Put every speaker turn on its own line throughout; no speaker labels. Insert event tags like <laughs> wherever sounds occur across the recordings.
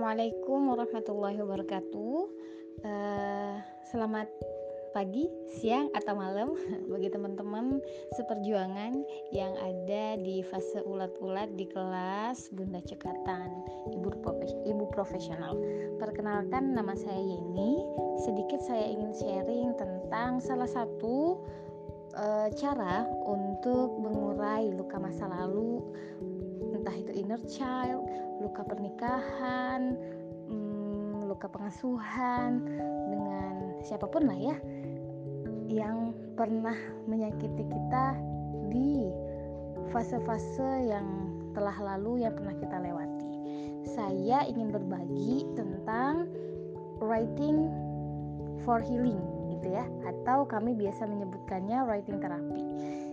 Assalamualaikum warahmatullahi wabarakatuh. Uh, selamat pagi, siang, atau malam <laughs> bagi teman-teman seperjuangan yang ada di fase ulat-ulat di kelas Bunda Cekatan, Ibu, profes Ibu Profesional. Perkenalkan nama saya Yeni. Sedikit saya ingin sharing tentang salah satu uh, cara untuk mengurai luka masa lalu entah itu inner child, luka pernikahan, hmm, luka pengasuhan dengan siapa pun lah ya yang pernah menyakiti kita di fase-fase yang telah lalu yang pernah kita lewati. Saya ingin berbagi tentang writing for healing gitu ya atau kami biasa menyebutkannya writing therapy.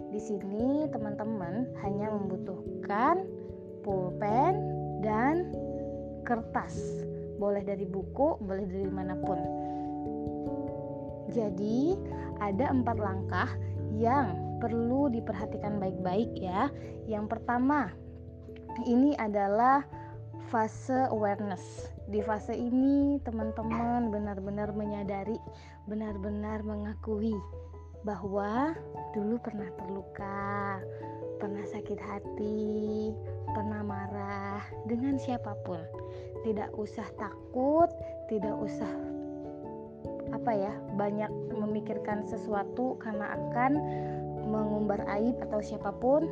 Di sini teman-teman hanya membutuhkan pulpen dan kertas. Boleh dari buku, boleh dari mana pun. Jadi, ada empat langkah yang perlu diperhatikan baik-baik ya. Yang pertama, ini adalah fase awareness. Di fase ini, teman-teman benar-benar menyadari, benar-benar mengakui bahwa dulu pernah terluka, pernah sakit hati, pernah marah dengan siapa pun. Tidak usah takut, tidak usah apa ya, banyak memikirkan sesuatu karena akan mengumbar aib atau siapa pun.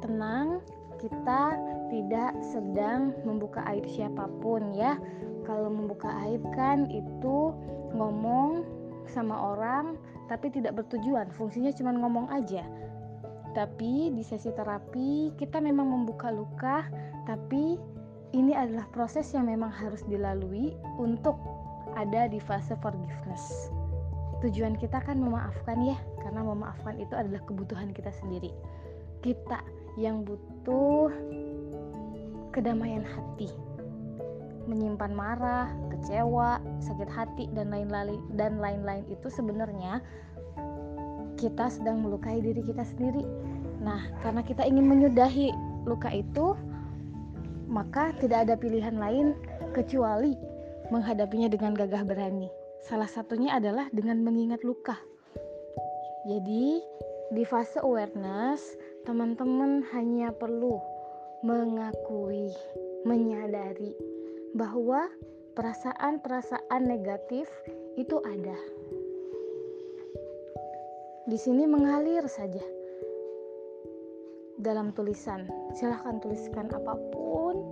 Tenang, kita tidak sedang membuka aib siapa pun ya. Kalau membuka aib kan itu ngomong sama orang tapi tidak bertujuan, fungsinya cuma ngomong aja tapi di sesi terapi kita memang membuka luka, tapi ini adalah proses yang memang harus dilalui untuk ada di fase forgiveness. Tujuan kita kan memaafkan ya, karena memaafkan itu adalah kebutuhan kita sendiri. Kita yang butuh kedamaian hati, menyimpan marah, kecewa, sakit hati dan lain-lain dan lain-lain itu sebenarnya kita sedang melukai diri kita sendiri. Nah, karena kita ingin menyudahi luka itu, maka tidak ada pilihan lain kecuali menghadapinya dengan gagah berani. Salah satunya adalah dengan mengingat luka. Jadi, di fase awareness, teman-teman hanya perlu mengakui, menyadari bahwa perasaan-perasaan negatif itu ada di sini mengalir saja dalam tulisan. Silahkan tuliskan apa pun.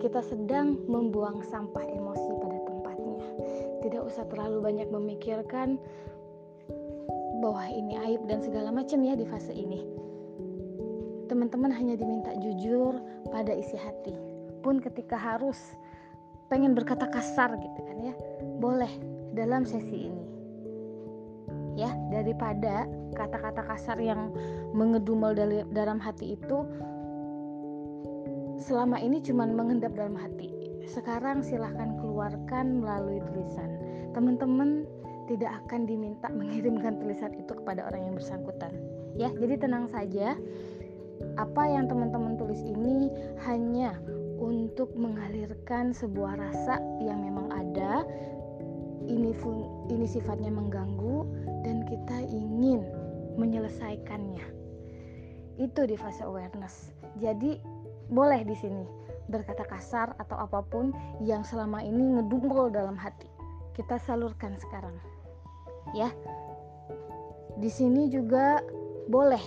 Kita sedang membuang sampah emosi pada tempatnya. Tidak usah terlalu banyak memikirkan bahwa ini aib dan segala macam ya di fase ini. Teman-teman hanya diminta jujur pada isi hati. Pun ketika harus pengen berkata kasar gitu kan ya, boleh dalam sesi ini ya daripada kata-kata kasar yang mengedumel dalam hati itu selama ini cuma mengendap dalam hati. Sekarang silahkan keluarkan melalui tulisan. Teman-teman tidak akan diminta mengirimkan tulisan itu kepada orang yang bersangkutan. Ya jadi tenang saja. Apa yang teman-teman tulis ini hanya untuk mengalirkan sebuah rasa yang memang ada. Ini ini sifatnya mengganggu dan kita ingin menyelesaikannya. Itu di fase awareness. Jadi boleh di sini berkata kasar atau apa pun yang selama ini ngedumel dalam hati. Kita salurkan sekarang. Ya. Di sini juga boleh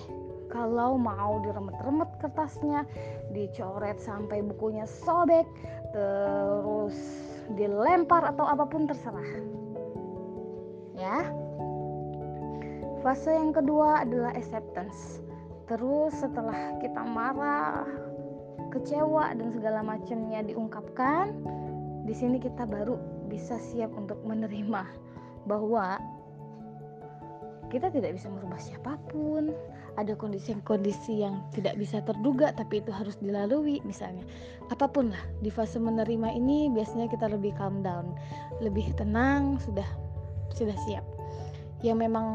kalau mau diremet-remet kertasnya, dicoret sampai bukunya sobek, terus dilempar atau apa pun terserah. Ya. Fase yang kedua adalah acceptance. Terus setelah kita marah, kecewa dan segala macamnya diungkapkan, di sini kita baru bisa siap untuk menerima bahwa kita tidak bisa merubah siapa pun. Ada kondisi-kondisi yang tidak bisa terduga, tapi itu harus dilalui, misalnya. Apa pun lah, di fase menerima ini biasanya kita lebih calm down, lebih tenang, sudah sudah siap. Yang memang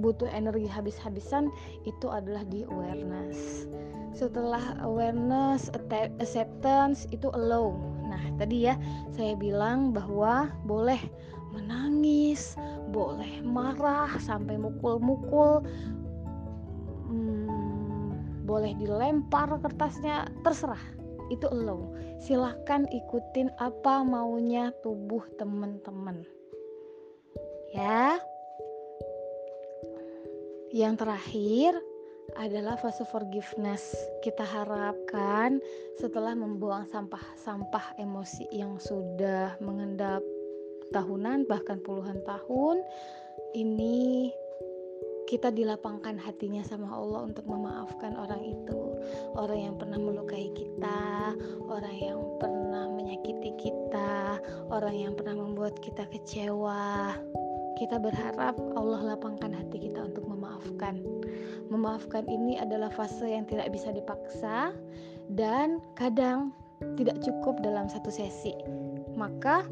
butuh energi habis-habisan itu adalah di awareness. Setelah awareness, acceptance itu allow. Nah, tadi ya saya bilang bahwa boleh menangis, boleh marah sampai mukul-mukul, hmm, boleh dilempar kertasnya, terserah. Itu lo. Silahkan ikutin apa maunya tubuh teman-teman. Ya. Yang terakhir, adalah fase forgiveness. Kita harapkan setelah membuang sampah-sampah emosi yang sudah mengendap tahunan bahkan puluhan tahun, ini kita dilapangkan hatinya sama Allah untuk memaafkan orang itu, orang yang pernah melukai kita, orang yang pernah menyakiti kita, orang yang pernah membuat kita kecewa. Kita berharap Allah lapangkan hati kita untuk memaafkan. Memaafkan ini adalah fase yang tidak bisa dipaksa dan kadang tidak cukup dalam satu sesi. Maka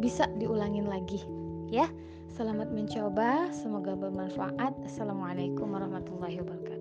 bisa diulangin lagi ya. Selamat mencoba, semoga bermanfaat. Assalamualaikum warahmatullahi wabarakatuh.